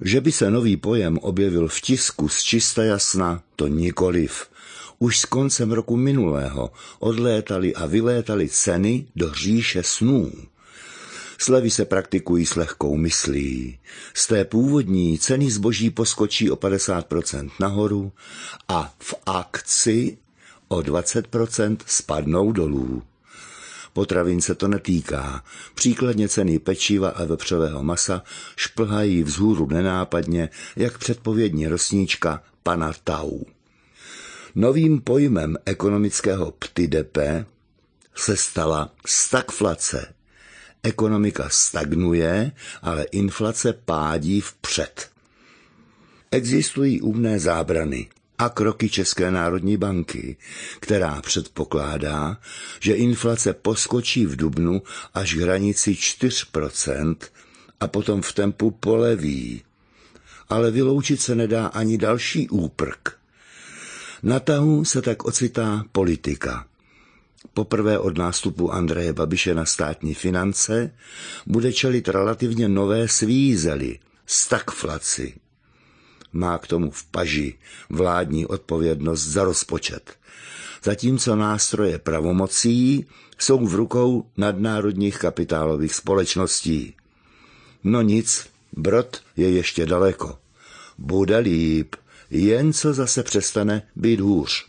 Že by se nový pojem objevil v tisku z čista jasna, to nikoliv. Už s koncem roku minulého odlétali a vylétali ceny do říše snů. Slevy se praktikují s lehkou myslí. Z té původní ceny zboží poskočí o 50% nahoru a v akci o 20% spadnou dolů. Potravin se to netýká. Příkladně ceny pečiva a vepřového masa šplhají vzhůru nenápadně, jak předpovědní rosníčka pana Tau. Novým pojmem ekonomického ptidepe se stala stagflace. Ekonomika stagnuje, ale inflace pádí vpřed. Existují umné zábrany a kroky České národní banky, která předpokládá, že inflace poskočí v dubnu až k hranici 4% a potom v tempu poleví. Ale vyloučit se nedá ani další úprk. Na tahu se tak ocitá politika. Poprvé od nástupu Andreje Babiše na státní finance bude čelit relativně nové svízely, stagflaci. Má k tomu v paži vládní odpovědnost za rozpočet. Zatímco nástroje pravomocí jsou v rukou nadnárodních kapitálových společností. No nic, brod je ještě daleko. Bude líp, jen co zase přestane být hůř.